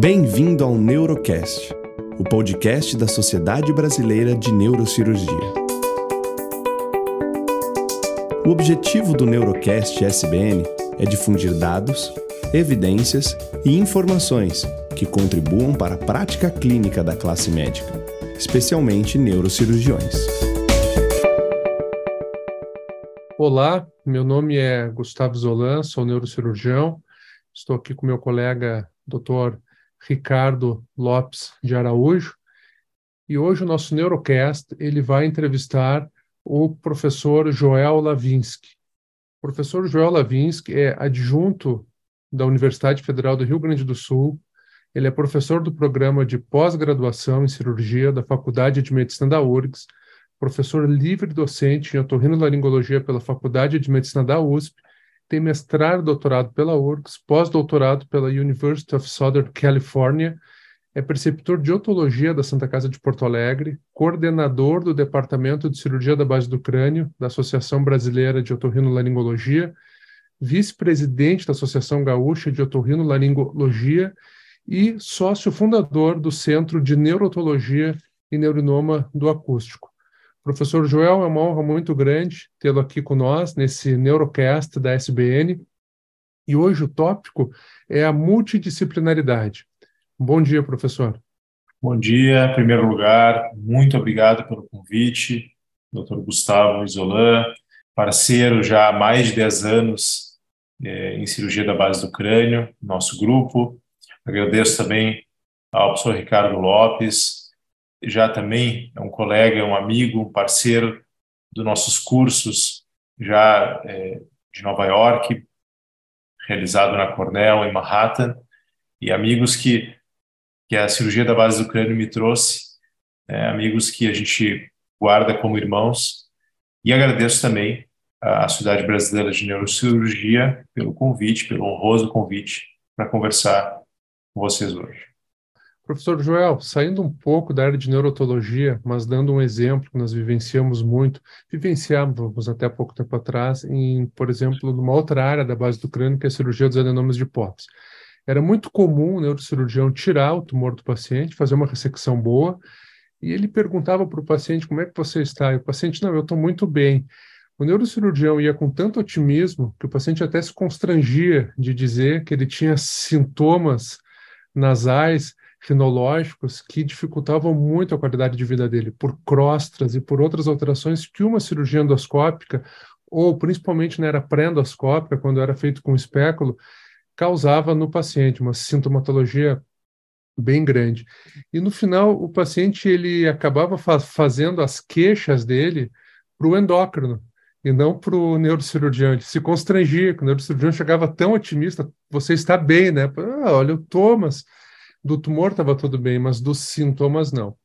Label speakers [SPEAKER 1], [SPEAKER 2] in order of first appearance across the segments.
[SPEAKER 1] Bem-vindo ao Neurocast, o podcast da Sociedade Brasileira de Neurocirurgia. O objetivo do Neurocast SBN é difundir dados, evidências e informações que contribuam para a prática clínica da classe médica, especialmente neurocirurgiões.
[SPEAKER 2] Olá, meu nome é Gustavo Zolan, sou neurocirurgião. Estou aqui com meu colega Dr. Ricardo Lopes de Araújo. E hoje o nosso Neurocast ele vai entrevistar o professor Joel Lavinsky. O professor Joel Lavinsky é adjunto da Universidade Federal do Rio Grande do Sul. Ele é professor do programa de pós-graduação em cirurgia da Faculdade de Medicina da URGS, professor livre docente em otorrinolaringologia pela Faculdade de Medicina da USP tem mestrado e doutorado pela URGS, pós-doutorado pela University of Southern California, é preceptor de otologia da Santa Casa de Porto Alegre, coordenador do Departamento de Cirurgia da Base do Crânio da Associação Brasileira de Otorrinolaringologia, vice-presidente da Associação Gaúcha de Otorrinolaringologia e sócio fundador do Centro de Neurotologia e Neurinoma do Acústico. Professor Joel, é uma honra muito grande tê-lo aqui conosco nesse Neurocast da SBN. E hoje o tópico é a multidisciplinaridade. Bom dia, professor.
[SPEAKER 3] Bom dia. Em primeiro lugar, muito obrigado pelo convite, Dr. Gustavo Isolan, parceiro já há mais de 10 anos é, em cirurgia da base do crânio, nosso grupo. Agradeço também ao professor Ricardo Lopes, já também é um colega, um amigo, um parceiro dos nossos cursos, já é, de Nova York, realizado na Cornell, em Manhattan, e amigos que, que a cirurgia da base do crânio me trouxe, é, amigos que a gente guarda como irmãos, e agradeço também à Sociedade Brasileira de Neurocirurgia pelo convite, pelo honroso convite para conversar com vocês hoje.
[SPEAKER 2] Professor Joel, saindo um pouco da área de neurotologia, mas dando um exemplo que nós vivenciamos muito, vivenciávamos até pouco tempo atrás, em, por exemplo, numa outra área da base do crânio, que é a cirurgia dos adenomas de hipófise. Era muito comum o neurocirurgião tirar o tumor do paciente, fazer uma ressecção boa, e ele perguntava para o paciente como é que você está, e o paciente, não, eu estou muito bem. O neurocirurgião ia com tanto otimismo que o paciente até se constrangia de dizer que ele tinha sintomas nasais rinológicos que dificultavam muito a qualidade de vida dele, por crostras e por outras alterações que uma cirurgia endoscópica, ou principalmente na era pré-endoscópica, quando era feito com espéculo, causava no paciente, uma sintomatologia bem grande. E no final, o paciente ele acabava fa fazendo as queixas dele para o endócrino, e não para o neurocirurgião. Ele se constrangia, que o neurocirurgião chegava tão otimista, você está bem, né? Ah, olha o Thomas, do tumor estava tudo bem, mas dos sintomas não.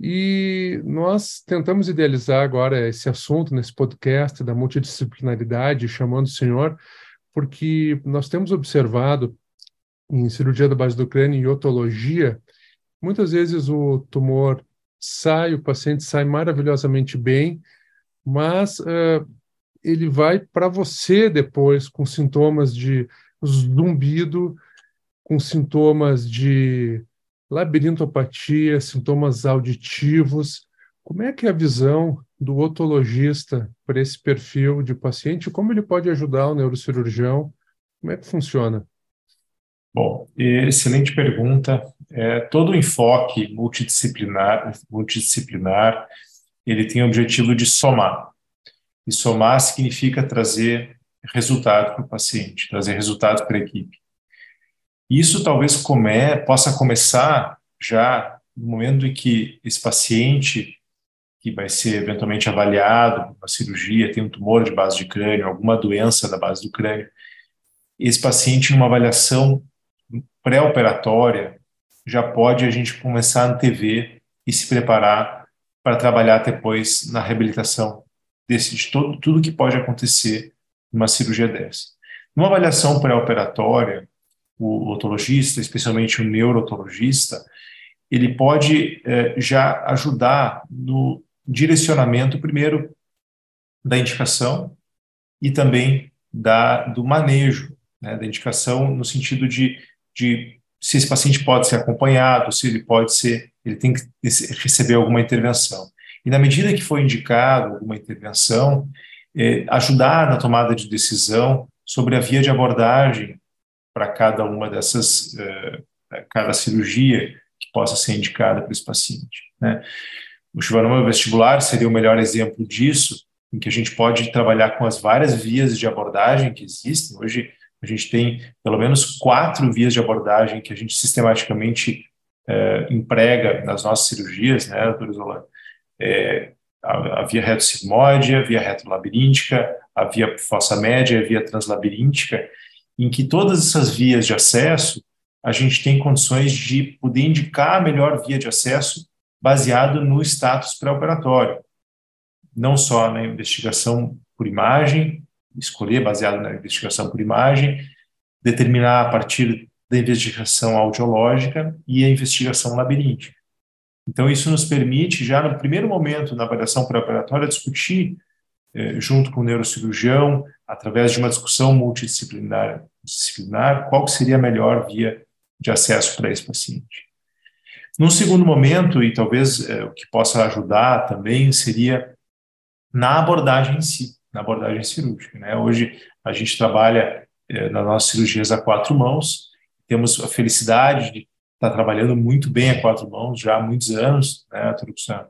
[SPEAKER 2] E nós tentamos idealizar agora esse assunto nesse podcast da multidisciplinaridade, chamando o senhor, porque nós temos observado em cirurgia da base do crânio e otologia, muitas vezes o tumor sai, o paciente sai maravilhosamente bem, mas uh, ele vai para você depois com sintomas de zumbido, com sintomas de labirintopatia, sintomas auditivos. Como é que é a visão do otologista para esse perfil de paciente? Como ele pode ajudar o neurocirurgião? Como é que funciona?
[SPEAKER 3] Bom, excelente pergunta. É, todo o enfoque multidisciplinar, multidisciplinar, ele tem o objetivo de somar. E somar significa trazer resultado para o paciente, trazer resultado para a equipe. Isso talvez come, possa começar já no momento em que esse paciente que vai ser eventualmente avaliado, uma cirurgia, tem um tumor de base de crânio, alguma doença da base do crânio, esse paciente, numa avaliação pré-operatória, já pode a gente começar a antever e se preparar para trabalhar depois na reabilitação desse, de todo, tudo que pode acontecer numa cirurgia dessa. Numa avaliação pré-operatória, o otologista, especialmente o neurotologista, ele pode eh, já ajudar no direcionamento, primeiro, da indicação e também da, do manejo, né, da indicação no sentido de, de se esse paciente pode ser acompanhado, se ele pode ser, ele tem que receber alguma intervenção. E na medida que for indicado alguma intervenção, é, ajudar na tomada de decisão sobre a via de abordagem para cada uma dessas, é, cada cirurgia que possa ser indicada para esse paciente. Né? O chivanoma vestibular seria o melhor exemplo disso, em que a gente pode trabalhar com as várias vias de abordagem que existem. Hoje, a gente tem pelo menos quatro vias de abordagem que a gente sistematicamente é, emprega nas nossas cirurgias, né, doutor Isolano? É, a, a, via reto-sigmoide, a via reto-labiríntica, a via fossa média, a via translabiríntica, em que todas essas vias de acesso a gente tem condições de poder indicar a melhor via de acesso baseado no status pré-operatório, não só na investigação por imagem, escolher baseado na investigação por imagem, determinar a partir da investigação audiológica e a investigação labiríntica. Então, isso nos permite, já no primeiro momento na avaliação pré-operatória, discutir, eh, junto com o neurocirurgião, através de uma discussão multidisciplinar, disciplinar, qual seria a melhor via de acesso para esse paciente. Num segundo momento, e talvez eh, o que possa ajudar também, seria na abordagem em si na abordagem cirúrgica. Né? Hoje a gente trabalha é, nas nossas cirurgias a quatro mãos, temos a felicidade de estar trabalhando muito bem a quatro mãos já há muitos anos, né, Truxano?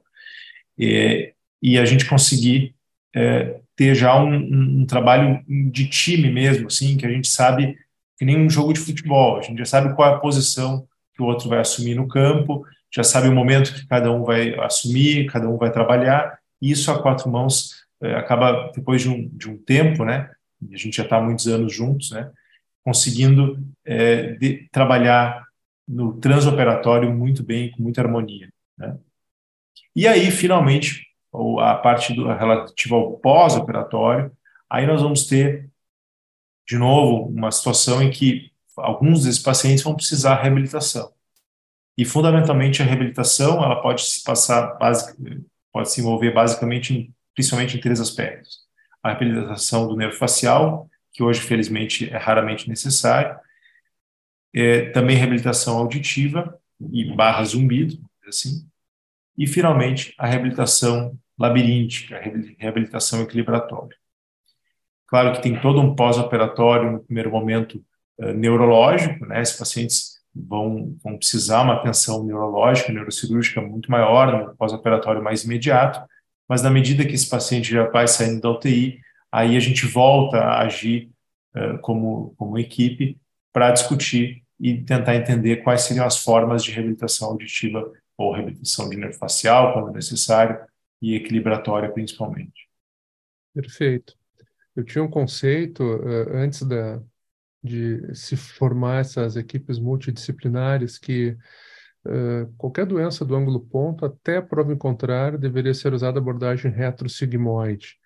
[SPEAKER 3] E, e a gente conseguir é, ter já um, um, trabalho de time mesmo, assim, que a gente sabe que nem um jogo de futebol, a gente já sabe qual é a posição que o outro vai assumir no campo, já sabe o momento que cada um vai assumir, cada um vai trabalhar, e isso a quatro mãos é, acaba, depois de um, de um tempo, né, a gente já está muitos anos juntos, né, conseguindo é, de, trabalhar no transoperatório muito bem, com muita harmonia. Né. E aí, finalmente, a parte do, relativa ao pós-operatório, aí nós vamos ter, de novo, uma situação em que alguns desses pacientes vão precisar de reabilitação. E, fundamentalmente, a reabilitação ela pode se passar, pode se envolver basicamente principalmente em três aspectos. A reabilitação do nervo facial, que hoje, felizmente, é raramente necessário. É, também reabilitação auditiva e barra zumbido, assim. E, finalmente, a reabilitação labiríntica, reabilitação equilibratória. Claro que tem todo um pós-operatório, no primeiro momento, uh, neurológico, né? Esses pacientes vão, vão precisar uma atenção neurológica, neurocirúrgica muito maior, no pós-operatório mais imediato, mas na medida que esse paciente já vai saindo da UTI, aí a gente volta a agir uh, como, como equipe para discutir e tentar entender quais seriam as formas de reabilitação auditiva ou reabilitação de nervo facial, quando necessário, e equilibratória principalmente.
[SPEAKER 2] Perfeito. Eu tinha um conceito uh, antes da, de se formar essas equipes multidisciplinares que Uh, qualquer doença do ângulo ponto, até a prova em contrário, deveria ser usada abordagem retrosigmoide.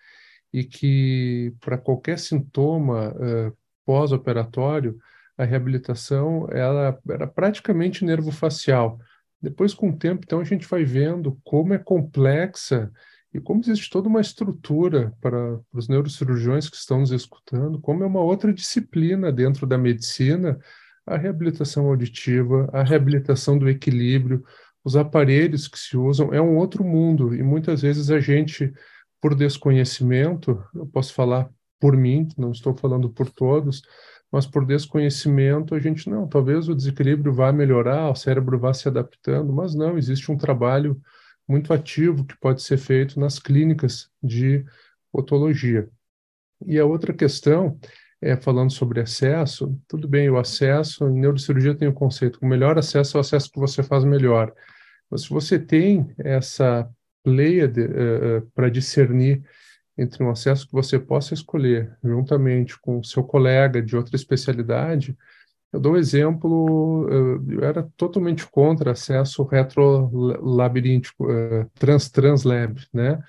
[SPEAKER 2] E que para qualquer sintoma uh, pós-operatório, a reabilitação ela era praticamente nervo facial. Depois, com o tempo, então, a gente vai vendo como é complexa e como existe toda uma estrutura para, para os neurocirurgiões que estão nos escutando, como é uma outra disciplina dentro da medicina, a reabilitação auditiva, a reabilitação do equilíbrio, os aparelhos que se usam, é um outro mundo e muitas vezes a gente, por desconhecimento, eu posso falar por mim, não estou falando por todos, mas por desconhecimento a gente não, talvez o desequilíbrio vá melhorar, o cérebro vá se adaptando, mas não, existe um trabalho muito ativo que pode ser feito nas clínicas de otologia. E a outra questão é, falando sobre acesso, tudo bem, o acesso, em neurocirurgia tem o conceito, o melhor acesso é o acesso que você faz melhor. Mas se você tem essa pleia uh, uh, para discernir entre um acesso que você possa escolher, juntamente com seu colega de outra especialidade, eu dou um exemplo, eu era totalmente contra acesso retrolabiríntico, uh, trans-translab, né?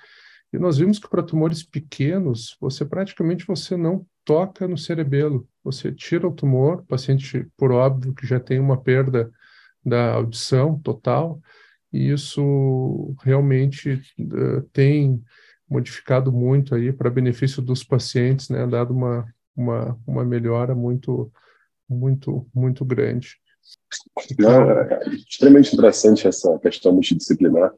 [SPEAKER 2] E nós vimos que para tumores pequenos, você praticamente você não toca no cerebelo. Você tira o tumor, o paciente, por óbvio, que já tem uma perda da audição total, e isso realmente uh, tem modificado muito aí para benefício dos pacientes, né, dado uma, uma, uma melhora muito, muito, muito grande.
[SPEAKER 4] Não, é extremamente interessante essa questão multidisciplinar,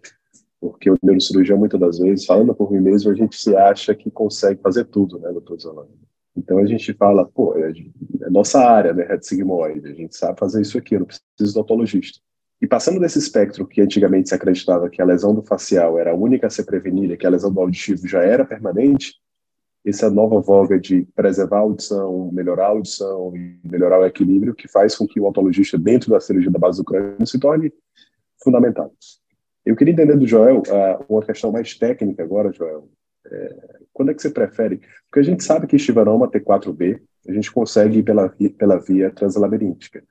[SPEAKER 4] porque o neurocirurgião, muitas das vezes, falando por mim mesmo, a gente se acha que consegue fazer tudo, né, doutor Zolano? Então a gente fala, pô, é, é nossa área, né, reto sigmoide, a gente sabe fazer isso aqui, não preciso do autologista. E passando desse espectro que antigamente se acreditava que a lesão do facial era a única a ser prevenida, que a lesão do auditivo já era permanente, essa nova voga de preservar a audição, melhorar a audição e melhorar o equilíbrio, que faz com que o autologista dentro da cirurgia da base do crânio se torne fundamental. Eu queria entender do Joel uh, uma questão mais técnica agora, Joel. É, quando é que você prefere? Porque a gente sabe que estivanoma T4B a gente consegue pela, pela via translabiríntica.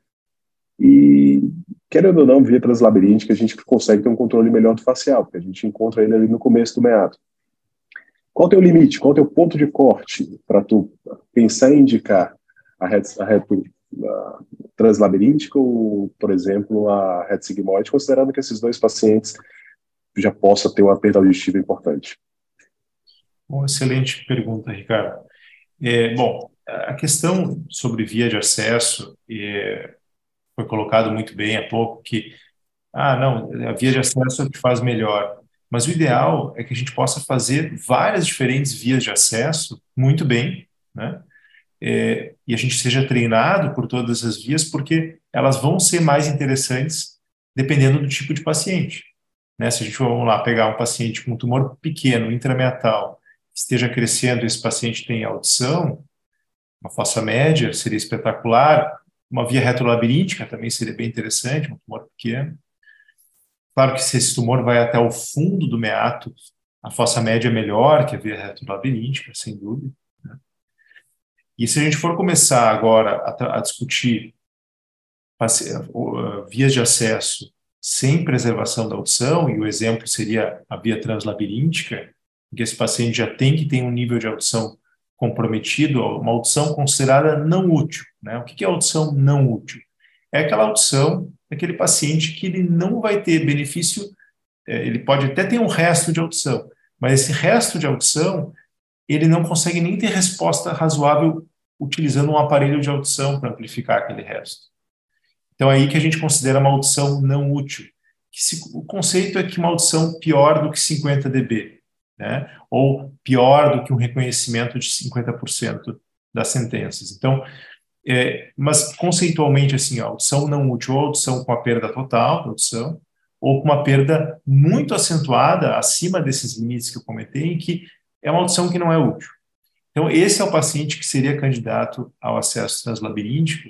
[SPEAKER 4] E, querendo ou não, via translabiríntica, a gente consegue ter um controle melhor do facial, porque a gente encontra ele ali no começo do meato. Qual o teu limite? Qual o teu ponto de corte para tu pensar em indicar a reto, a translabiríntica ou, por exemplo, a reto sigmoide, considerando que esses dois pacientes já possam ter uma perda auditiva importante?
[SPEAKER 3] Bom, excelente pergunta, Ricardo. É, bom, a questão sobre via de acesso é, foi colocado muito bem há pouco que, ah, não, a via de acesso é o que faz melhor. Mas o ideal é que a gente possa fazer várias diferentes vias de acesso muito bem, né? É, e a gente seja treinado por todas as vias, porque elas vão ser mais interessantes dependendo do tipo de paciente. Né? Se a gente vamos lá pegar um paciente com um tumor pequeno, intrameatal, esteja crescendo, esse paciente tem audição, uma fossa média seria espetacular, uma via retrolabiríntica também seria bem interessante, um tumor pequeno. Claro que se esse tumor vai até o fundo do meato, a fossa média é melhor que a via retrolabiríntica, sem dúvida. Né? E se a gente for começar agora a, a discutir vias de acesso sem preservação da audição, e o exemplo seria a via translabiríntica, em que esse paciente já tem que ter um nível de audição comprometido, uma audição considerada não útil. Né? O que é audição não útil? É aquela audição daquele paciente que ele não vai ter benefício, é, ele pode até ter um resto de audição, mas esse resto de audição, ele não consegue nem ter resposta razoável utilizando um aparelho de audição para amplificar aquele resto. Então é aí que a gente considera uma audição não útil. O conceito é que uma audição pior do que 50 dB, né? ou pior do que um reconhecimento de 50% das sentenças. Então, é, mas conceitualmente, assim, a audição não útil, ou audição com a perda total da audição, ou com uma perda muito acentuada acima desses limites que eu comentei, que é uma audição que não é útil. Então, esse é o paciente que seria candidato ao acesso translabiríntico,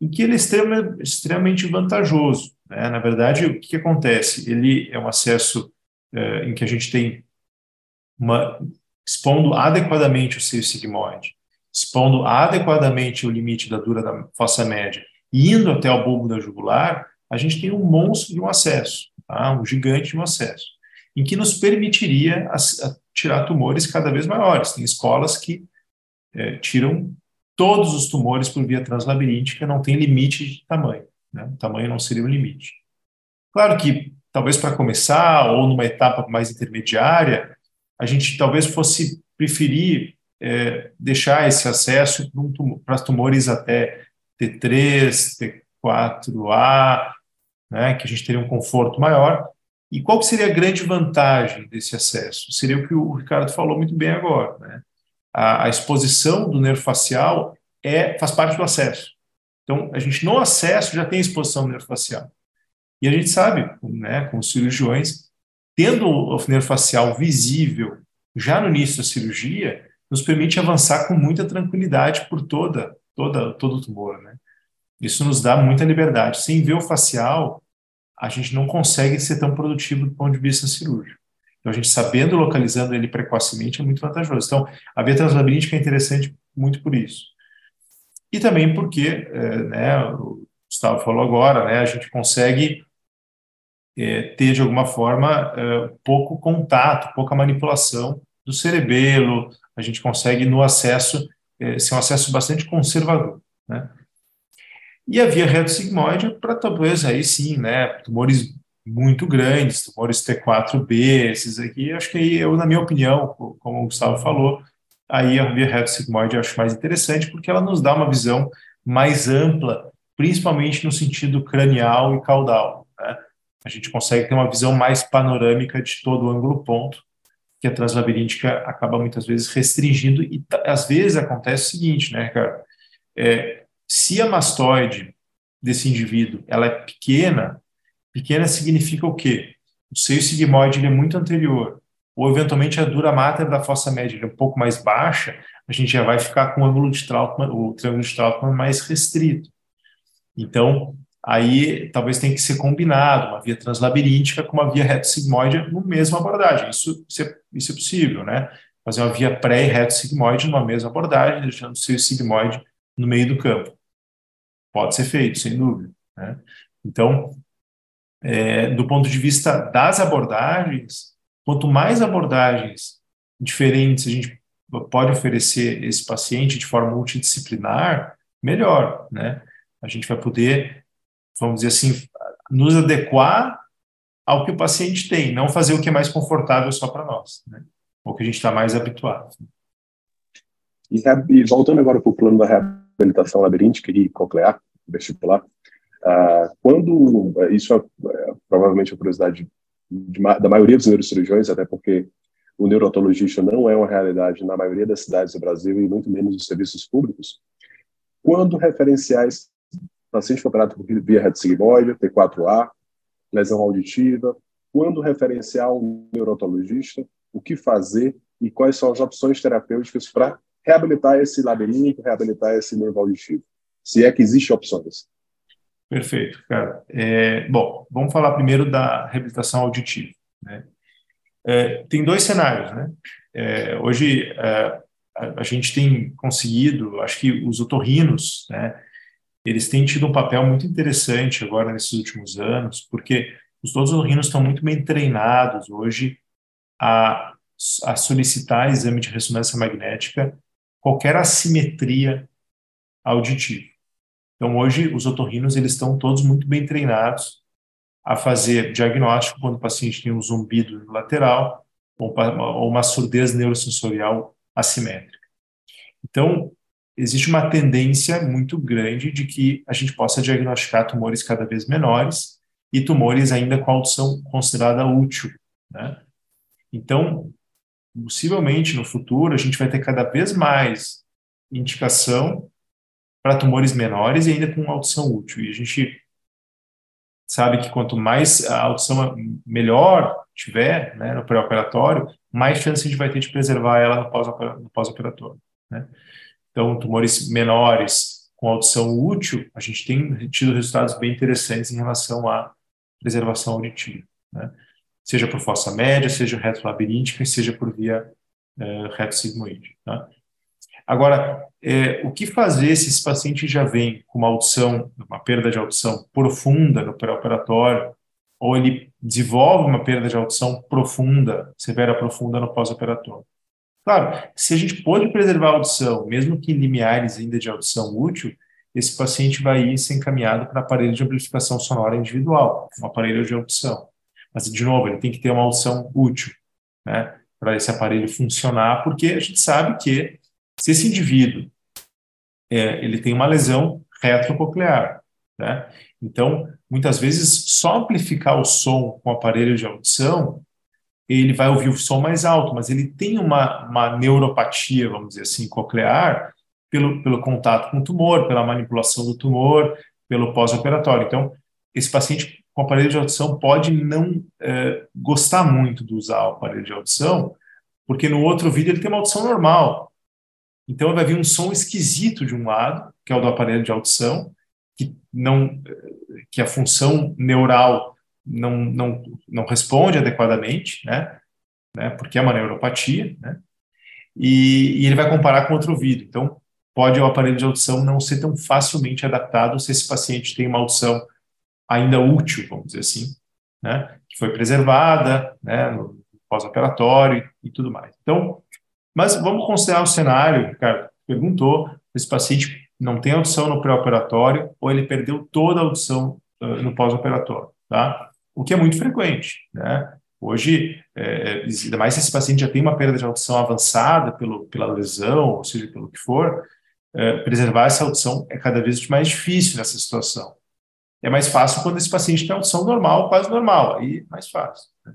[SPEAKER 3] em que ele é extremamente, extremamente vantajoso. Né? Na verdade, o que, que, acontece? Ele é um acesso é, em que a gente tem uma, expondo adequadamente o seio sigmoide, expondo adequadamente o limite da dura da fossa média e indo até o bulbo da jugular, a gente tem um monstro de um acesso, tá? um gigante de um acesso, em que nos permitiria tirar tumores cada vez maiores. Tem escolas que é, tiram todos os tumores por via translabiríntica, não tem limite de tamanho. Né? O tamanho não seria o limite. Claro que, talvez para começar, ou numa etapa mais intermediária, a gente talvez fosse preferir é, deixar esse acesso para tumores até T3, T4A, né, que a gente teria um conforto maior. E qual seria a grande vantagem desse acesso? Seria o que o Ricardo falou muito bem agora. Né? A, a exposição do nervo facial é, faz parte do acesso. Então, a gente no acesso já tem exposição do nervo facial. E a gente sabe, né, com os cirurgiões, tendo o nervo facial visível já no início da cirurgia, nos permite avançar com muita tranquilidade por toda, toda todo o tumor, né? Isso nos dá muita liberdade. Sem ver o facial, a gente não consegue ser tão produtivo do ponto de vista cirúrgico. Então, a gente sabendo, localizando ele precocemente, é muito vantajoso. Então, a via translabiríntica é interessante muito por isso. E também porque, é, né, o Gustavo falou agora, né, a gente consegue é, ter, de alguma forma, é, pouco contato, pouca manipulação do cerebelo, a gente consegue, no acesso, é, ser um acesso bastante conservador. Né? E a via reto sigmoide para talvez aí sim, né, tumores muito grandes, tumores T4B, esses aqui, acho que aí eu, na minha opinião, como o Gustavo falou, aí a via reto sigmoide eu acho mais interessante porque ela nos dá uma visão mais ampla principalmente no sentido cranial e caudal. Né? A gente consegue ter uma visão mais panorâmica de todo o ângulo ponto, que a translabiríntica acaba muitas vezes restringindo, e às vezes acontece o seguinte, né, cara? É, se a mastoide desse indivíduo ela é pequena, pequena significa o quê? O seio sigmoide é muito anterior, ou eventualmente a dura mater da fossa média é um pouco mais baixa, a gente já vai ficar com o ângulo de Trautmann, o triângulo de Trautmann mais restrito. Então, aí talvez tenha que ser combinado uma via translabiríntica com uma via reto-sigmoide no mesma abordagem. Isso, isso, é, isso é possível, né? Fazer uma via pré e reto-sigmoide numa mesma abordagem, deixando o seio sigmoide no meio do campo. Pode ser feito, sem dúvida. Né? Então, é, do ponto de vista das abordagens, quanto mais abordagens diferentes a gente pode oferecer esse paciente de forma multidisciplinar, melhor, né? A gente vai poder, vamos dizer assim, nos adequar ao que o paciente tem, não fazer o que é mais confortável só para nós, né? Ou que a gente está mais habituado.
[SPEAKER 4] E, e voltando agora para o plano da reabilitação labiríntica e coclear, vestibular, uh, quando, isso é, é provavelmente a curiosidade de, da maioria dos neurocirurgiões, até porque o neurotologista não é uma realidade na maioria das cidades do Brasil e muito menos nos serviços públicos, quando referenciais paciente foi operado via reto sigmoide, T4A, lesão auditiva, quando referenciar um neurotologista, o que fazer e quais são as opções terapêuticas para reabilitar esse labirinto, reabilitar esse nervo auditivo, se é que existem opções.
[SPEAKER 3] Perfeito, cara. É, bom, vamos falar primeiro da reabilitação auditiva. Né? É, tem dois cenários, né? É, hoje é, a, a, gente tem conseguido, acho que os otorrinos, né? Eles têm tido um papel muito interessante agora nesses últimos anos, porque os todos os otorrinos estão muito bem treinados hoje a, a solicitar exame de ressonância magnética qualquer assimetria auditiva. Então hoje os otorrinos eles estão todos muito bem treinados a fazer diagnóstico quando o paciente tem um zumbido lateral ou uma surdez neurosensorial assimétrica. Então, existe uma tendência muito grande de que a gente possa diagnosticar tumores cada vez menores e tumores ainda com audição considerada útil. Né? Então, possivelmente no futuro, a gente vai ter cada vez mais indicação para tumores menores e ainda com audição útil. E a gente sabe que quanto mais a audição melhor tiver né, no pré-operatório, mais chance a gente vai ter de preservar ela no pós-operatório. Né? Então, tumores menores com audição útil, a gente tem tido resultados bem interessantes em relação à preservação auditiva. Né? Seja por fossa média, seja retrolabiríntica, seja por via uh, reto-sigmoide. Tá? Agora, é, o que fazer se esse paciente já vem com uma audição, uma perda de audição profunda no pré-operatório, ou ele desenvolve uma perda de audição profunda, severa profunda no pós-operatório? Claro, se a gente pode preservar a audição, mesmo que em limiares ainda de audição útil, esse paciente vai ser encaminhado para aparelho de amplificação sonora individual, um aparelho de audição. Mas, de novo, ele tem que ter uma audição útil, né, para esse aparelho funcionar, porque a gente sabe que se esse indivíduo é, ele tem uma lesão retrococlear, né? Então, muitas vezes, só amplificar o som com o aparelho de audição, ele vai ouvir o som mais alto, mas ele tem uma, uma neuropatia, vamos dizer assim, coclear, pelo, pelo contato com o tumor, pela manipulação do tumor, pelo pós-operatório. Então, esse paciente com aparelho de audição pode não é, gostar muito de usar o aparelho de audição, porque no outro vídeo ele tem uma audição normal, então vai vir um som esquisito de um lado, que é o do aparelho de audição, que não que a função neural não, não, não responde adequadamente, né? né? Porque é uma neuropatia, né? E, e ele vai comparar com outro ouvido. Então, pode o aparelho de audição não ser tão facilmente adaptado se esse paciente tem uma audição ainda útil, vamos dizer assim, né? Que foi preservada, né? No pós-operatório e, tudo mais. Então, mas vamos considerar o cenário, Ricardo, perguntou, esse paciente não tem audição no pré-operatório ou ele perdeu toda a audição uh, no pós-operatório, tá? O que é muito frequente, né? Hoje, é, ainda mais se esse paciente já tem uma perda de audição avançada pelo, pela lesão, ou seja, pelo que for, é, preservar essa audição é cada vez mais difícil nessa situação. É mais fácil quando esse paciente tem audição normal, quase normal, aí é mais fácil. Né?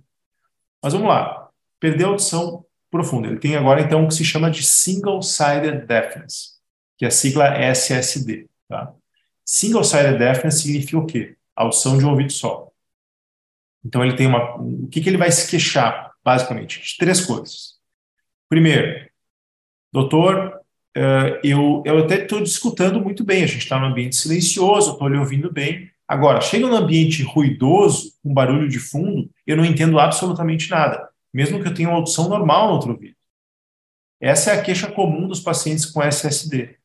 [SPEAKER 3] Mas vamos lá, perder a audição profunda. Ele tem agora, então, o que se chama de Single-Sided Deafness, que é a sigla SSD. Tá? Single-Sided Deafness significa o quê? Audição de um ouvido só. Então, ele tem uma... O que, que ele vai se queixar, basicamente? De três coisas. Primeiro, doutor, eh, eu, eu até estou escutando muito bem, a gente está num ambiente silencioso, estou lhe ouvindo bem. Agora, chega num ambiente ruidoso, com barulho de fundo, eu não entendo absolutamente nada, mesmo que eu tenha uma audição normal no outro ouvido. Essa é a queixa comum dos pacientes com SSD.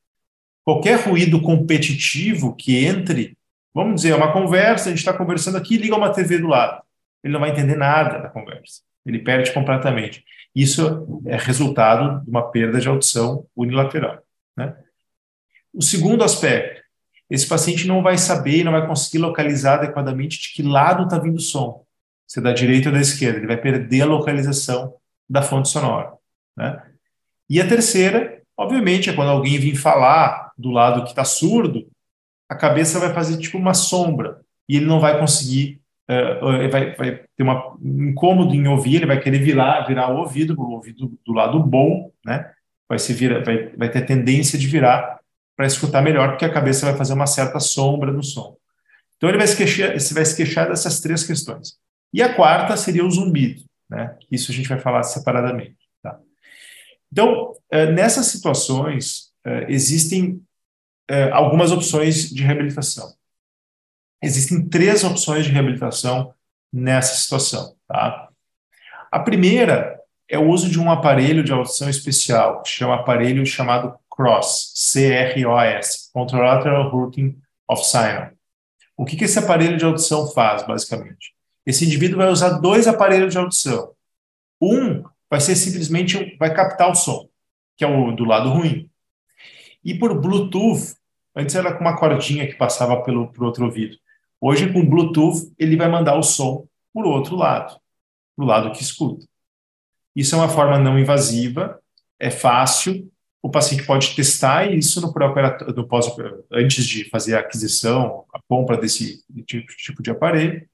[SPEAKER 3] Qualquer ruído competitivo que entre, vamos dizer, é uma conversa, a gente está conversando aqui, liga uma TV do lado. Ele não vai entender nada da conversa. Ele perde completamente. Isso é resultado de uma perda de audição unilateral. Né? O segundo aspecto, esse paciente não vai saber, não vai conseguir localizar adequadamente de que lado está vindo o som, se é da direita ou da esquerda, ele vai perder a localização da fonte sonora. Né? E a terceira, obviamente, é quando alguém vir falar do lado que está surdo, a cabeça vai fazer tipo uma sombra e ele não vai conseguir uh, vai, vai, ter um incômodo em ouvir, ele vai querer virar, virar o ouvido, o ouvido do lado bom, né? Vai, se vai, vai ter tendência de virar para escutar melhor, porque a cabeça vai fazer uma certa sombra no som. Então ele vai se queixar, vai se queixar dessas três questões. E a quarta seria o zumbido, né? Isso a gente vai falar separadamente. Tá? Então, uh, nessas situações, uh, existem algumas opções de reabilitação. Existem três opções de reabilitação nessa situação. Tá? A primeira é o uso de um aparelho de audição especial, que chama aparelho chamado CROSS, C-R-O-S, Contralateral Routing of Signal. O que, que esse aparelho de audição faz, basicamente? Esse indivíduo vai usar dois aparelhos de audição. Um vai ser simplesmente, vai captar o som, que é o do lado ruim. E por Bluetooth, antes era com uma cordinha que passava pelo outro ouvido. Hoje, com Bluetooth, ele vai mandar o som por outro lado, para o lado que escuta. Isso é uma forma não invasiva, é fácil, o paciente pode testar isso no próprio no pós antes de fazer a aquisição, a compra desse tipo, tipo de aparelho.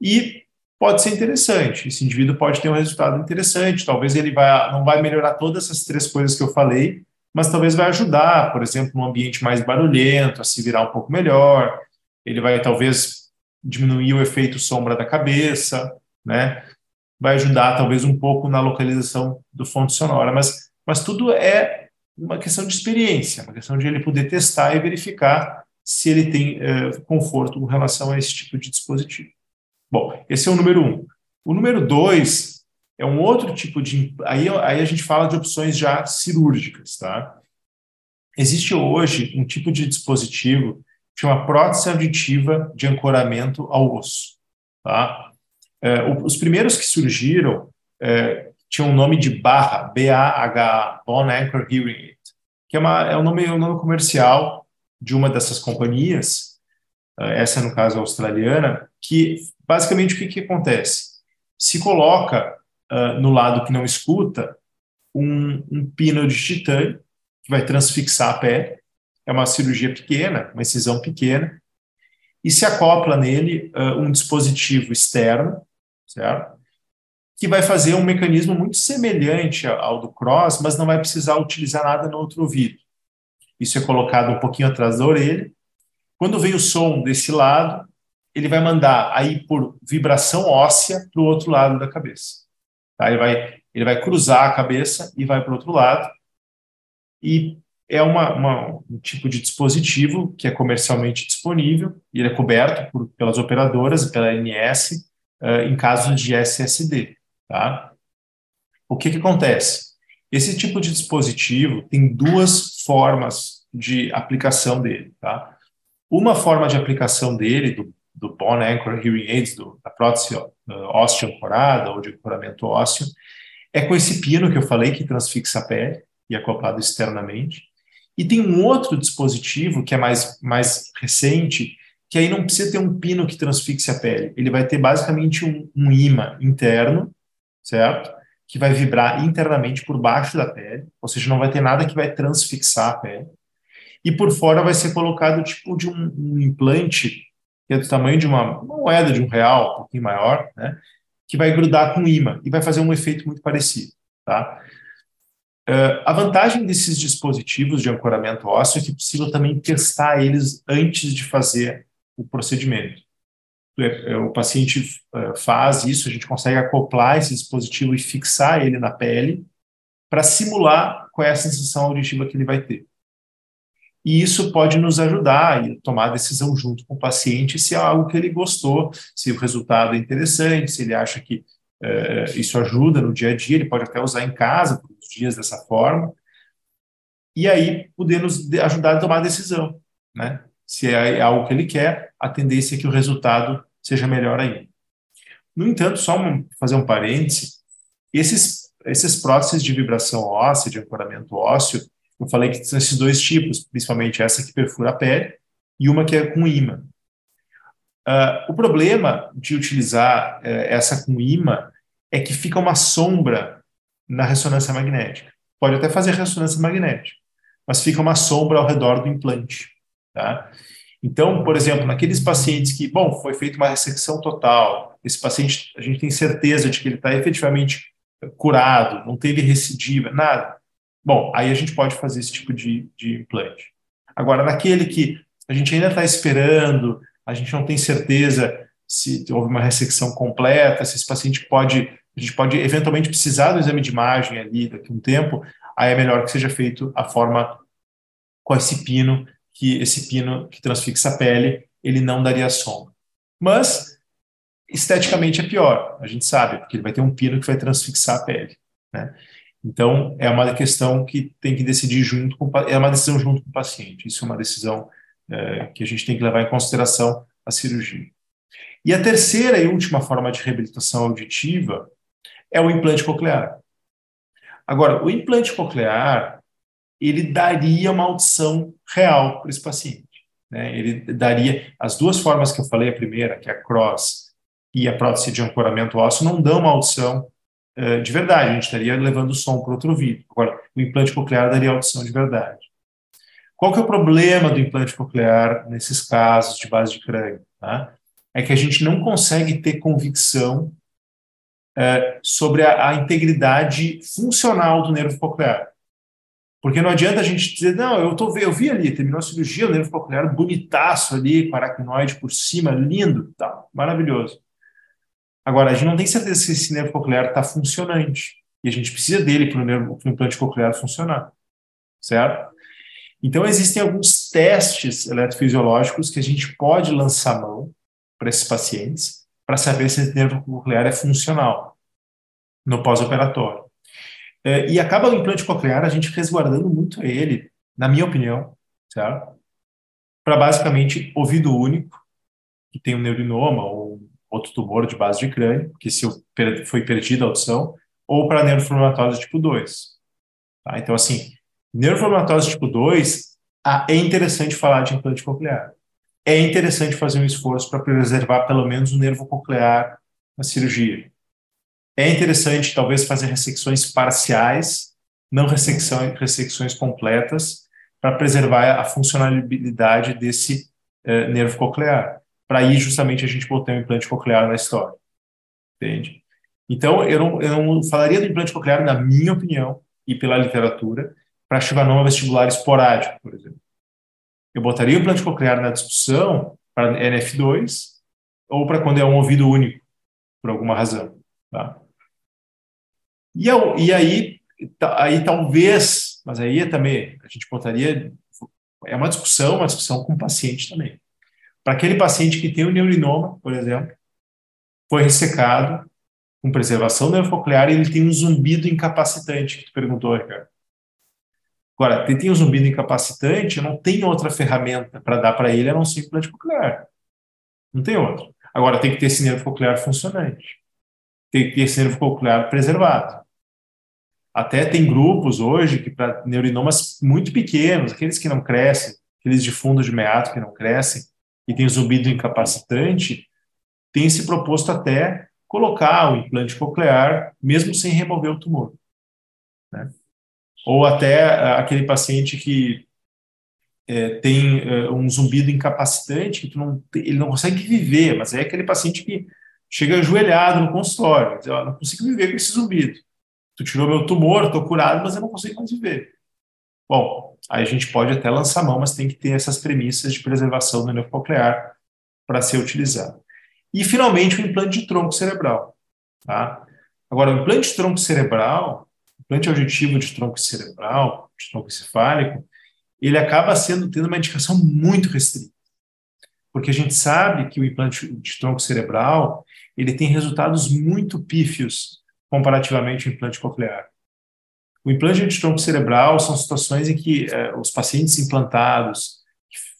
[SPEAKER 3] E pode ser interessante. Esse indivíduo pode ter um resultado interessante. Talvez ele vai, não vai melhorar todas essas três coisas que eu falei, mas talvez vai ajudar, por exemplo, num ambiente mais barulhento, a se virar um pouco melhor, ele vai talvez diminuir o efeito sombra da cabeça, né? Vai ajudar talvez um pouco na localização do fonte sonora, mas, mas tudo é uma questão de experiência, uma questão de ele poder testar e verificar se ele tem uh, conforto com relação a esse tipo de dispositivo. Bom, esse é o número um. O número dois é um outro tipo de. Aí, aí a gente fala de opções já cirúrgicas, tá? Existe hoje um tipo de dispositivo chama prótese auditiva de ancoramento ao osso. Tá? É, os primeiros que surgiram é, tinham o nome de barra, B-A-H-A, Bone Anchor Hearing Aid, que é, uma, é o nome, é nome comercial de uma dessas companhias, é, essa no caso australiana, que basicamente o que, que acontece? Se coloca uh, no lado que não escuta um, um pino de titânio que vai transfixar a pele, é uma cirurgia pequena, uma incisão pequena, e se acopla nele uh, um dispositivo externo, certo? Que vai fazer um mecanismo muito semelhante ao do cross, mas não vai precisar utilizar nada no outro ouvido. Isso é colocado um pouquinho atrás da orelha. Quando vem o som desse lado, ele vai mandar aí por vibração óssea para o outro lado da cabeça. Tá? Ele, vai, ele vai cruzar a cabeça e vai para o outro lado. E é uma, uma, um tipo de dispositivo que é comercialmente disponível e ele é coberto por, pelas operadoras, pela ANS, uh, eh, em casos de SSD. Tá? O que, que acontece? Esse tipo de dispositivo tem duas formas de aplicação dele. Tá? Uma forma de aplicação dele, do, do Bone Anchor Hearing Aids, do, da prótese uh, óssea ancorada ou de ancoramento ósseo, é com esse pino que eu falei que transfixa a pele e acoplado externamente. E tem um outro dispositivo que é mais, mais recente, que aí não precisa ter um pino que transfixe a pele. Ele vai ter basicamente um, um imã interno, certo? que vai vibrar internamente por baixo da pele, ou seja, não vai ter nada que vai transfixar a pele. E por fora vai ser colocado tipo de um, um implante que é do tamanho de uma, uma, moeda de um real, um pouquinho maior, né? Que vai grudar com imã e vai fazer um efeito muito parecido, tá? Uh, a vantagem desses dispositivos de ancoramento ósseo é que é possível também testar eles antes de fazer o procedimento. É, o paciente é, faz isso, a gente consegue acoplar esse dispositivo e fixar ele na pele para simular qual é a sensação auditiva que ele vai ter. E isso pode nos ajudar a tomar a decisão junto com o paciente se é algo que ele gostou, se o resultado é interessante, se ele acha que é, isso ajuda no dia a dia, ele pode até usar em casa dias dessa forma, e aí poder nos ajudar a tomar a decisão, né? se é algo que ele quer, a tendência é que o resultado seja melhor ainda. No entanto, só fazer um parêntese, esses, esses próteses de vibração óssea, de ancoramento ósseo, eu falei que são esses dois tipos, principalmente essa que perfura a pele e uma que é com imã. Uh, o problema de utilizar uh, essa com imã é que fica uma sombra na ressonância magnética. Pode até fazer ressonância magnética, mas fica uma sombra ao redor do implante. Tá? Então, por exemplo, naqueles pacientes que, bom, foi feita uma ressecção total, esse paciente, a gente tem certeza de que ele está efetivamente curado, não teve recidiva, nada. Bom, aí a gente pode fazer esse tipo de, de implante. Agora, naquele que a gente ainda está esperando, a gente não tem certeza se houve uma ressecção completa, se esse paciente pode, a gente pode eventualmente precisar do exame de imagem ali daqui a um tempo, aí é melhor que seja feito a forma com esse pino que esse pino que transfixa a pele, ele não daria sombra. Mas, esteticamente é pior, a gente sabe, porque ele vai ter um pino que vai transfixar a pele. Né? Então, é uma questão que tem que decidir junto com é uma decisão junto com o paciente. Isso é uma decisão é, que a gente tem que levar em consideração a cirurgia. E a terceira e última forma de reabilitação auditiva é o implante coclear. Agora, o implante coclear, ele daria uma audição real para esse paciente. Né? Ele daria as duas formas que eu falei, a primeira, que é a cross e a prótese de ancoramento ósseo, não dão uma audição uh, de verdade, a gente estaria levando o som para outro ouvido. Agora, o implante coclear daria audição de verdade. Qual que é o problema do implante coclear nesses casos de base de crânio? Tá? É que a gente não consegue ter convicção uh, sobre a, a integridade funcional do nervo coclear. Porque não adianta a gente dizer, não, eu, tô, eu vi ali, terminou a cirurgia, o nervo coclear bonitaço ali, com aracnoide por cima, lindo, tá, maravilhoso. Agora, a gente não tem certeza se esse nervo coclear está funcionante. E a gente precisa dele para o implante coclear funcionar. Certo? Então, existem alguns testes eletrofisiológicos que a gente pode lançar mão para esses pacientes para saber se esse nervo coclear é funcional no pós-operatório. É, e acaba o implante coclear a gente resguardando muito ele, na minha opinião, certo? Para basicamente ouvido único, que tem um neurinoma ou outro tumor de base de crânio, que se foi perdida a audição, ou para neurofilamentosa tipo 2. Tá? Então, assim, neurofilamentosa tipo 2, é interessante falar de implante coclear. É interessante fazer um esforço para preservar pelo menos o nervo coclear na cirurgia. É interessante, talvez, fazer ressecções parciais, não ressecção, ressecções completas, para preservar a funcionalidade desse eh, nervo coclear. Para aí, justamente, a gente botar um implante coclear na história. Entende? Então, eu não, eu não falaria do implante coclear, na minha opinião, e pela literatura, para chivanoma vestibular esporádico, por exemplo. Eu botaria o implante coclear na discussão para NF2 ou para quando é um ouvido único, por alguma razão. Tá? E, eu, e aí, aí talvez, mas aí é também a gente botaria, é uma discussão, uma discussão com o paciente também. Para aquele paciente que tem o neurinoma, por exemplo, foi ressecado com preservação neurococlear e ele tem um zumbido incapacitante, que tu perguntou, Ricardo. Agora, ele tem um zumbido incapacitante, não tem outra ferramenta para dar para ele a não ser implante coclear. Não tem outra. Agora, tem que ter esse nervo coclear funcionante. Tem que ter esse nervo coclear preservado. Até tem grupos hoje que para neurinomas muito pequenos, aqueles que não crescem, aqueles de fundo de meato que não crescem, e tem zumbido incapacitante, tem se proposto até colocar o implante coclear, mesmo sem remover o tumor. Né? Ou até aquele paciente que é, tem é, um zumbido incapacitante, que não, ele não consegue viver, mas é aquele paciente que chega ajoelhado no consultório, diz, eu não consigo viver com esse zumbido. Tu tirou meu tumor, estou curado, mas eu não consigo mais viver. Bom, aí a gente pode até lançar mão, mas tem que ter essas premissas de preservação do nervo para ser utilizado. E, finalmente, o implante de tronco cerebral. Tá? Agora, o implante de tronco cerebral, implante auditivo de tronco cerebral, de tronco encefálico, ele acaba sendo tendo uma indicação muito restrita. Porque a gente sabe que o implante de tronco cerebral, ele tem resultados muito pífios comparativamente ao implante coclear. O implante de tronco cerebral são situações em que é, os pacientes implantados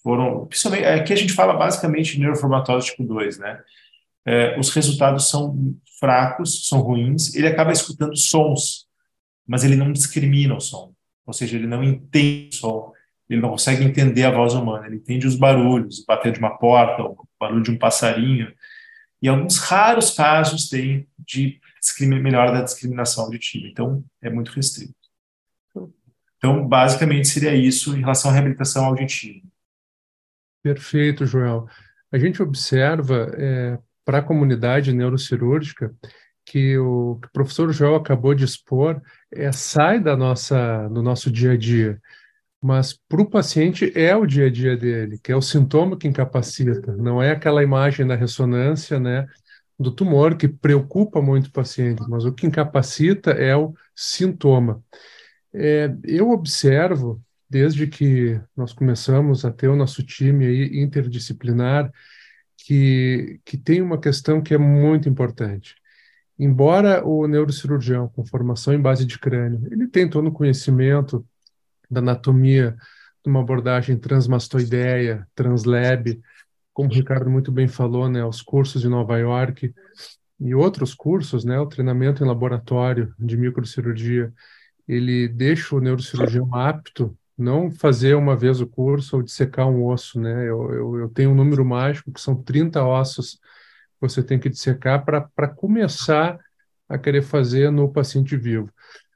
[SPEAKER 3] foram, principalmente, aqui a gente fala basicamente de neuroformatose tipo 2, né? É, os resultados são fracos, são ruins, ele acaba escutando sons, mas ele não discrimina o som, ou seja, ele não entende o som, ele não consegue entender a voz humana, ele entende os barulhos, o bater de uma porta, o barulho de um passarinho, e alguns raros casos tem de melhora da discriminação auditiva. Então, é muito restrito. Então, basicamente, seria isso em relação à reabilitação auditiva.
[SPEAKER 2] Perfeito, Joel. A gente observa é, para a comunidade neurocirúrgica que o, que o professor Joel acabou de expor é, sai da nossa, do nosso dia a dia, mas para o paciente é o dia a dia dele, que é o sintoma que incapacita, não é aquela imagem da ressonância, né, do tumor que preocupa muito o paciente, mas o que incapacita é o sintoma. É, eu observo, desde que nós começamos a ter o nosso time aí interdisciplinar, que, que tem uma questão que é muito importante. Embora o neurocirurgião com formação em base de crânio, ele tem todo o conhecimento da anatomia de uma abordagem transmastoideia, translab, como o Ricardo muito bem falou, né, os cursos de Nova York e outros cursos, né, o treinamento em laboratório de microcirurgia, ele deixa o neurocirurgião apto não fazer uma vez o curso ou dissecar um osso, né? Eu, eu, eu tenho um número mágico que são 30 ossos você tem que dissecar para começar a querer fazer no paciente vivo.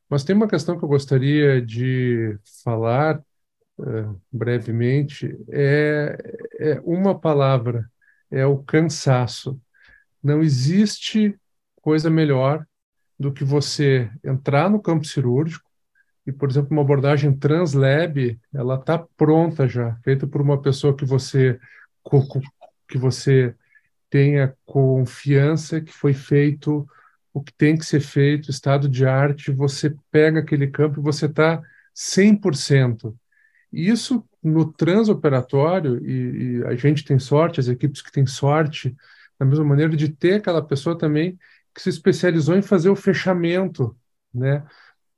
[SPEAKER 2] Mas tem uma questão que eu gostaria de falar uh, brevemente, é, é uma palavra, é o cansaço. Não existe coisa melhor do que você entrar no campo cirúrgico e, por exemplo, uma abordagem translab, ela está pronta já, feita por uma pessoa que você que você tenha confiança que foi feito o que tem que ser feito, estado de arte, você pega aquele campo e você está 100%. Isso no transoperatório, e, e a gente tem sorte, as equipes que têm sorte, da mesma maneira de ter aquela pessoa também que se especializou em fazer o fechamento, né?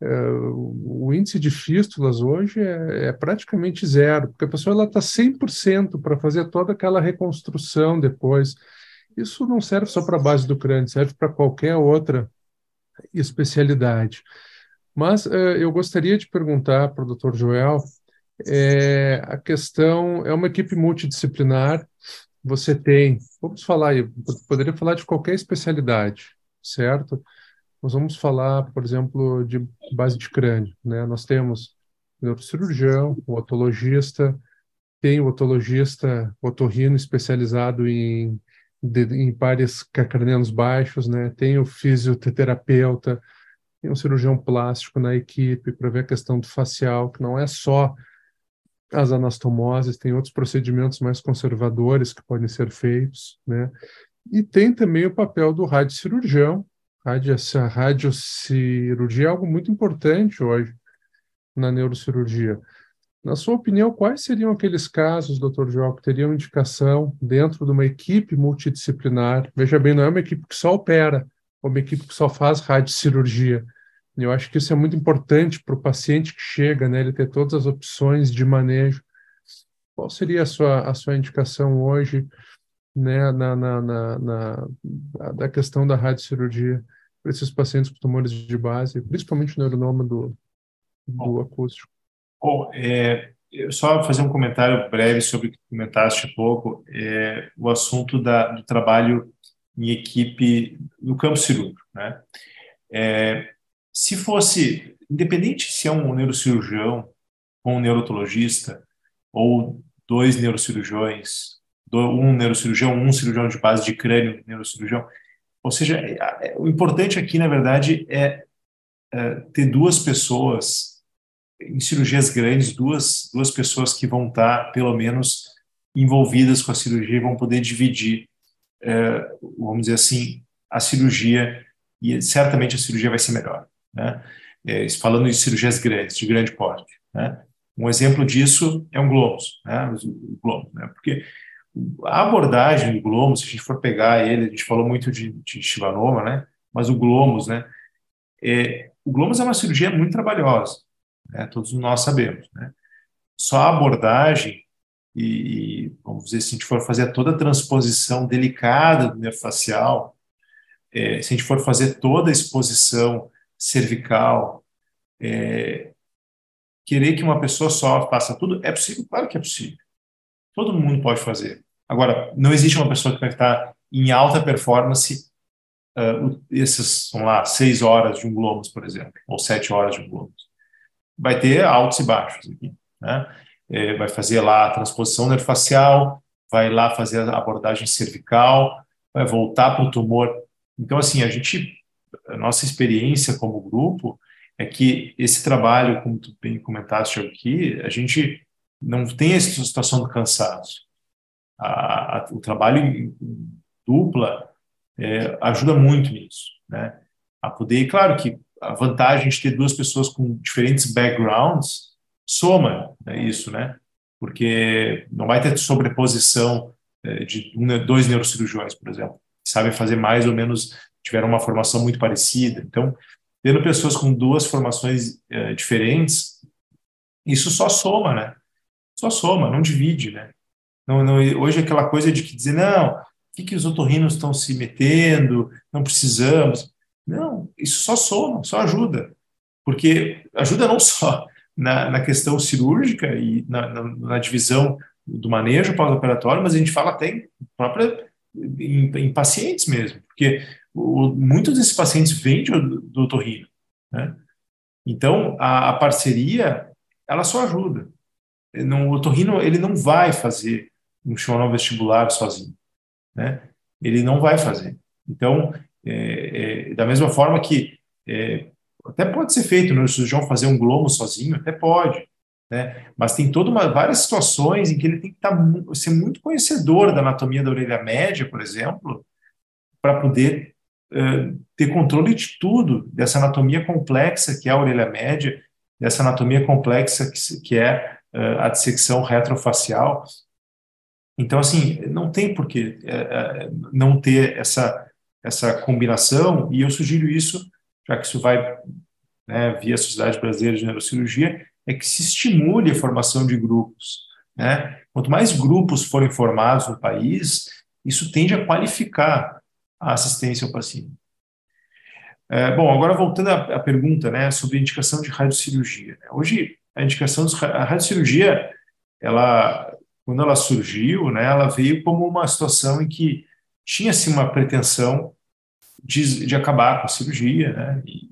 [SPEAKER 2] O índice de fístulas hoje é, é, praticamente zero, porque a pessoa está 100% para fazer toda aquela reconstrução depois. Isso não serve só para a base do crânio, serve para qualquer outra especialidade. Mas uh, eu gostaria de perguntar para o Dr. Joel, é, a questão é uma equipe multidisciplinar, você tem, vamos falar, eu poderia falar de qualquer especialidade, certo? Nós vamos falar, por exemplo, de base de crânio. Né? Nós temos o neurocirurgião, o otologista, tem o otologista otorrino especializado em, de, em pares cranianos baixos, né? tem o fisioterapeuta, tem um cirurgião plástico na equipe para ver a questão do facial, que não é só as anastomoses, tem outros procedimentos mais conservadores que podem ser feitos, né? E tem também o papel do radiocirurgião, rádio, essa radiocirurgia é algo muito importante hoje na neurocirurgia. Na sua opinião, quais seriam aqueles casos, doutor João, que teriam indicação dentro de uma equipe multidisciplinar? Veja bem, não é uma equipe que só opera, é uma equipe que só faz radiocirurgia. Eu acho que isso é muito importante para o paciente que chega, né? Ele ter todas as opções de manejo. Qual seria a sua, a sua indicação hoje né, na, na, na, na da questão da radiocirurgia para esses pacientes com tumores de base, principalmente o neuronoma do, do acústico.
[SPEAKER 3] Bom, é, só fazer um comentário breve sobre o que comentaste há pouco, é, o assunto da, do trabalho em equipe no campo cirúrgico. Né? É, se fosse, independente se é um neurocirurgião ou um neurologista, ou dois neurocirurgiões, um neurocirurgião, um cirurgião de base de crânio, neurocirurgião, ou seja, é, é, o importante aqui, na verdade, é, é ter duas pessoas em cirurgias grandes, duas, duas pessoas que vão estar, pelo menos, envolvidas com a cirurgia e vão poder dividir, vamos dizer assim, a cirurgia e certamente a cirurgia vai ser melhor. Né? Falando em cirurgias grandes, de grande porte. Né? Um exemplo disso é um globus, né? o globus, né? porque a abordagem do globus, se a gente for pegar ele, a gente falou muito de, de chivanoma, né? mas o globus, né? É, o globus é uma cirurgia muito trabalhosa, né? todos nós sabemos. Né? Só a abordagem e, vamos dizer, se a gente for fazer toda a transposição delicada do nervo facial, é, se a gente for fazer toda a exposição cervical, é, querer que uma pessoa só faça tudo, é possível? Claro que é possível. Todo mundo pode fazer. Agora, não existe uma pessoa que vai estar em alta performance uh, esses, vamos lá, seis horas de um Globus, por exemplo, ou sete horas de um Globus. Vai ter altos e baixos aqui, né? É, vai fazer lá a transposição nervofacial, vai lá fazer a abordagem cervical, vai voltar para o tumor então, assim, a gente, a nossa experiência como grupo é que esse trabalho, como tu bem comentaste aqui, a gente não tem essa situação do cansaço. A, a, o trabalho em dupla é, ajuda muito nisso, né? A poder, claro que a vantagem de ter duas pessoas com diferentes backgrounds soma né, isso, né? Porque não vai ter sobreposição é, de um, dois neurocirurgiões, por exemplo sabem fazer mais ou menos, tiveram uma formação muito parecida. Então, tendo pessoas com duas formações é, diferentes, isso só soma, né? Só soma, não divide, né? Não, não, hoje é aquela coisa de que dizer, não, o que, que os otorrinos estão se metendo, não precisamos. Não, isso só soma, só ajuda. Porque ajuda não só na, na questão cirúrgica e na, na, na divisão do manejo pós-operatório, mas a gente fala até em própria em, em pacientes mesmo, porque o, muitos desses pacientes vêm do, do otorrino, né? Então, a, a, parceria, ela só ajuda. Não, o otorrino, ele não vai fazer um chamado vestibular sozinho, né? Ele não vai fazer. Então, é, é, da mesma forma que é, até pode ser feito no cirurgião fazer um glomo sozinho, até pode, né? Mas tem toda uma, várias situações em que ele tem que tá, ser muito conhecedor da anatomia da orelha média, por exemplo, para poder uh, ter controle de tudo, dessa anatomia complexa que é a orelha média, dessa anatomia complexa que, que é uh, a dissecção retrofacial. Então, assim, não tem por que uh, não ter essa, essa combinação, e eu sugiro isso, já que isso vai né, via Sociedade Brasileira de Neurocirurgia, é que se estimule a formação de grupos. Né? Quanto mais grupos forem formados no país, isso tende a qualificar a assistência ao paciente. É, bom, agora voltando à, à, pergunta né, sobre a indicação de radiocirurgia. Né? Hoje, a indicação de a radiocirurgia, ela, quando ela surgiu, né, ela veio como uma situação em que tinha-se uma pretensão de, de acabar com a cirurgia, né, e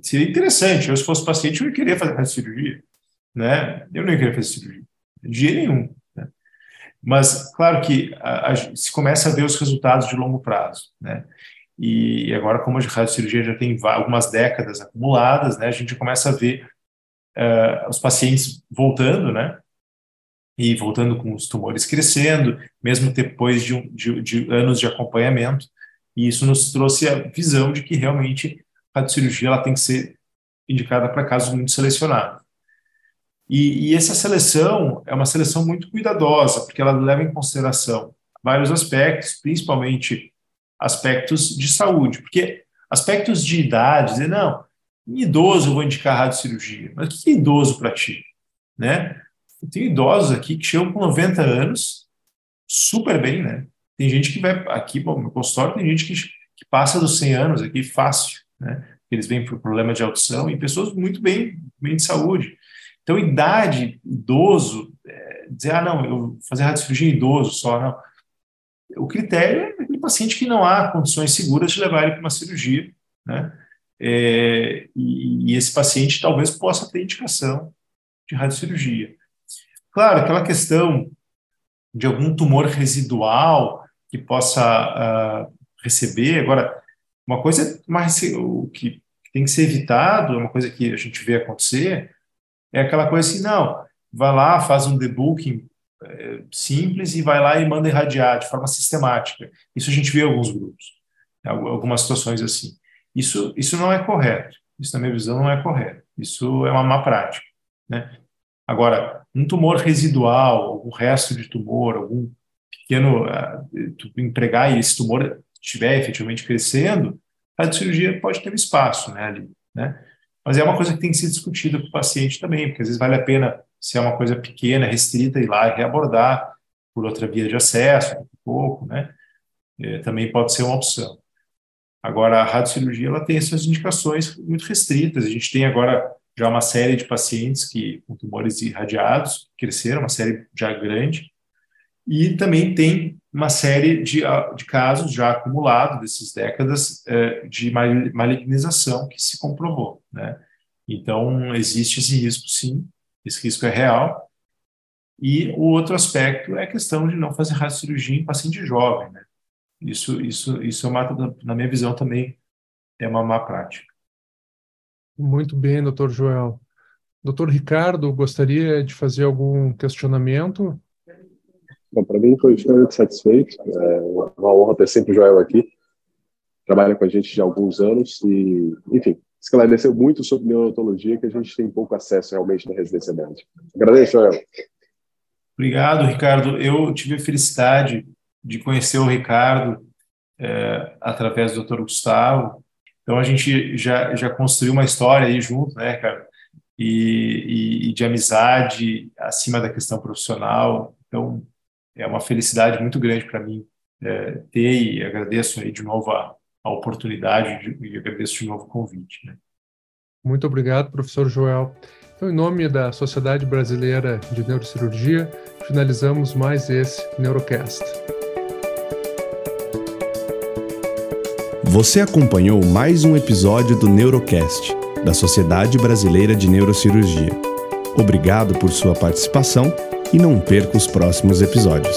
[SPEAKER 3] seria interessante. Eu, se fosse paciente, eu ia querer fazer cirurgia. Né? Eu não ia querer fazer cirurgia. De jeito nenhum. Né? Mas, claro que a, a, se começa a ver os resultados de longo prazo. Né? E agora, como a radiocirurgia já tem algumas décadas acumuladas, né, a gente começa a ver uh, os pacientes voltando, né? E voltando com os tumores crescendo, mesmo depois de, de, de anos de acompanhamento. E isso nos trouxe a visão de que realmente a cirurgia ela tem que ser indicada para casos muito selecionados. E, e, essa seleção é uma seleção muito cuidadosa, porque ela leva em consideração vários aspectos, principalmente aspectos de saúde, porque aspectos de idade, dizer, não, em idoso eu vou indicar radiocirurgia, mas o que é idoso para ti? Né? Tenho idosos aqui que chegam com 90 anos super bem, né? Tem gente que vai aqui, bom, meu consultório, tem gente que, que passa dos 100 anos aqui fácil né? Eles vêm por problema de audição e pessoas muito bem, bem de saúde. Então, idade, idoso, é, dizer, ah, não, eu vou fazer radiocirurgia em idoso só, não. O critério é e paciente que não há condições seguras de levar ele para uma cirurgia, né? É, e, e, esse paciente talvez possa ter indicação de radiocirurgia. Claro, aquela questão de algum tumor residual que possa uh, receber, agora, uma coisa mais, o que tem que ser evitado, é uma coisa que a gente vê acontecer, é aquela coisa assim, não, vai lá, faz um debooking é, simples e vai lá e manda irradiar de forma sistemática. Isso a gente vê em alguns grupos, algumas situações assim. Isso, isso não é correto. Isso, na minha visão, não é correto. Isso é uma má prática. Né? Agora, um tumor residual, algum resto de tumor, algum pequeno, uh, empregar e esse tumor estiver efetivamente crescendo, a cirurgia pode ter um espaço né, ali, né? Mas é uma coisa que tem que ser discutida com o paciente também, porque às vezes vale a pena, se é uma coisa pequena, restrita, ir lá e reabordar por outra via de acesso, um pouco, né? É, também pode ser uma opção. Agora, a radiocirurgia ela tem essas indicações muito restritas. A gente tem agora já uma série de pacientes que com tumores irradiados cresceram, uma série já grande, e também tem uma série de, ah, de casos já acumulados dessas décadas eh, de malignização que se comprovou, né? Então, existe esse risco, sim, esse risco é real. E o outro aspecto é a questão de não fazer radiocirurgia em paciente jovem, né? Isso, isso, isso é uma, na minha visão também é uma má prática.
[SPEAKER 2] Muito bem, doutor Joel. Doutor Ricardo, gostaria de fazer algum questionamento?
[SPEAKER 4] Bom, para mim foi extremamente satisfeito. É uma honra ter sempre o Joel aqui. Trabalha com a gente já há alguns anos e, enfim, esclareceu muito sobre neurologia que a gente tem pouco acesso realmente na residência médica. Agradeço, Joel.
[SPEAKER 3] Obrigado, Ricardo. Eu tive a felicidade de conhecer o Ricardo é, através do Dr. Gustavo. Então a gente já já construiu uma história aí junto, né, cara? E, e, e de amizade acima da questão profissional. Então é uma felicidade muito grande para mim é, ter e agradeço aí de novo a, a oportunidade de, e agradeço de novo o convite. Né?
[SPEAKER 2] Muito obrigado, professor Joel. Então, em nome da Sociedade Brasileira de Neurocirurgia, finalizamos mais esse Neurocast.
[SPEAKER 1] Você acompanhou mais um episódio do Neurocast, da Sociedade Brasileira de Neurocirurgia. Obrigado por sua participação e não perca os próximos episódios.